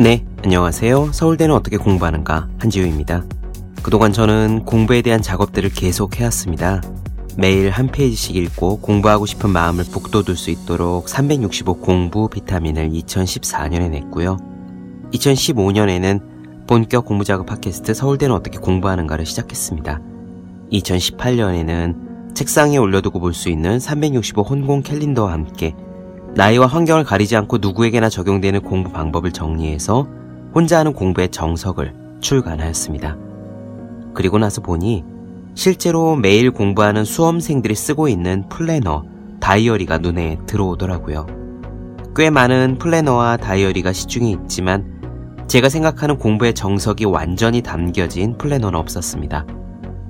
네, 안녕하세요. 서울대는 어떻게 공부하는가 한지우입니다. 그동안 저는 공부에 대한 작업들을 계속 해왔습니다. 매일 한 페이지씩 읽고 공부하고 싶은 마음을 북돋을 수 있도록 365 공부 비타민을 2014년에 냈고요. 2015년에는 본격 공부 작업 팟캐스트 서울대는 어떻게 공부하는가를 시작했습니다. 2018년에는 책상에 올려두고 볼 수 있는 365 혼공 캘린더와 함께 나이와 환경을 가리지 않고 누구에게나 적용되는 공부 방법을 정리해서 혼자 하는 공부의 정석을 출간하였습니다. 그리고 나서 보니 실제로 매일 공부하는 수험생들이 쓰고 있는 플래너, 다이어리가 눈에 들어오더라고요. 꽤 많은 플래너와 다이어리가 시중에 있지만 제가 생각하는 공부의 정석이 완전히 담겨진 플래너는 없었습니다.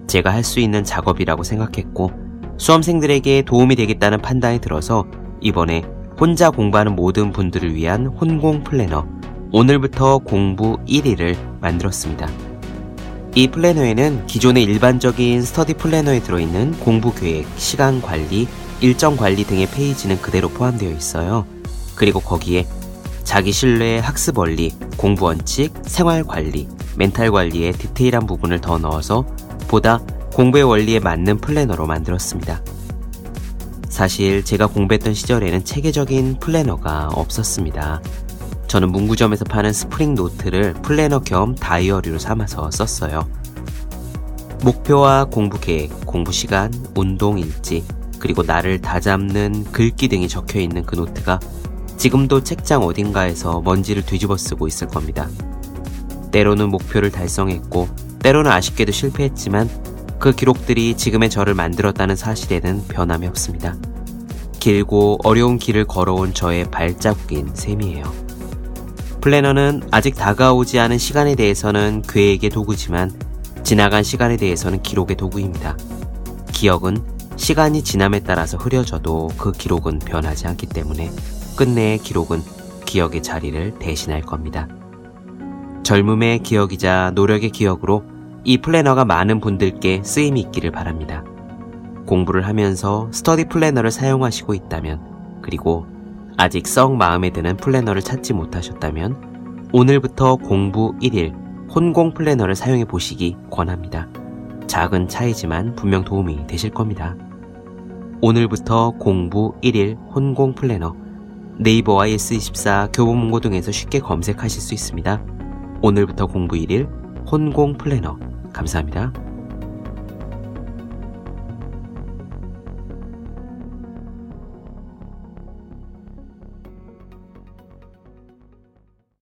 제가 할 수 있는 작업이라고 생각했고 수험생들에게 도움이 되겠다는 판단이 들어서 이번에 혼자 공부하는 모든 분들을 위한 혼공 플래너 오늘부터 공부 1일을 만들었습니다. 이 플래너에는 기존의 일반적인 스터디 플래너에 들어있는 공부 계획, 시간 관리, 일정 관리 등의 페이지는 그대로 포함되어 있어요. 그리고 거기에 자기 신뢰 학습 원리, 공부 원칙, 생활 관리, 멘탈 관리의 디테일한 부분을 더 넣어서 보다 공부의 원리에 맞는 플래너로 만들었습니다. 사실 제가 공부했던 시절에는 체계적인 플래너가 없었습니다. 저는 문구점에서 파는 스프링 노트를 플래너 겸 다이어리로 삼아서 썼어요. 목표와 공부 계획, 공부 시간, 운동 일지, 그리고 나를 다잡는 글귀 등이 적혀 있는 그 노트가 지금도 책장 어딘가에서 먼지를 뒤집어 쓰고 있을 겁니다. 때로는 목표를 달성했고, 때로는 아쉽게도 실패했지만 그 기록들이 지금의 저를 만들었다는 사실에는 변함이 없습니다. 길고 어려운 길을 걸어온 저의 발자국인 셈이에요. 플래너는 아직 다가오지 않은 시간에 대해서는 계획의 도구지만 지나간 시간에 대해서는 기록의 도구입니다. 기억은 시간이 지남에 따라서 흐려져도 그 기록은 변하지 않기 때문에 끝내 기록은 기억의 자리를 대신할 겁니다. 젊음의 기억이자 노력의 기억으로 이 플래너가 많은 분들께 쓰임이 있기를 바랍니다. 공부를 하면서 스터디 플래너를 사용하시고 있다면, 그리고 아직 썩 마음에 드는 플래너를 찾지 못하셨다면, 오늘부터 공부 1일 혼공 플래너를 사용해 보시기 권합니다. 작은 차이지만 분명 도움이 되실 겁니다. 오늘부터 공부 1일 혼공 플래너 네이버와 S24 교보문고 등에서 쉽게 검색하실 수 있습니다. 오늘부터 공부 1일 혼공 플래너 감사합니다.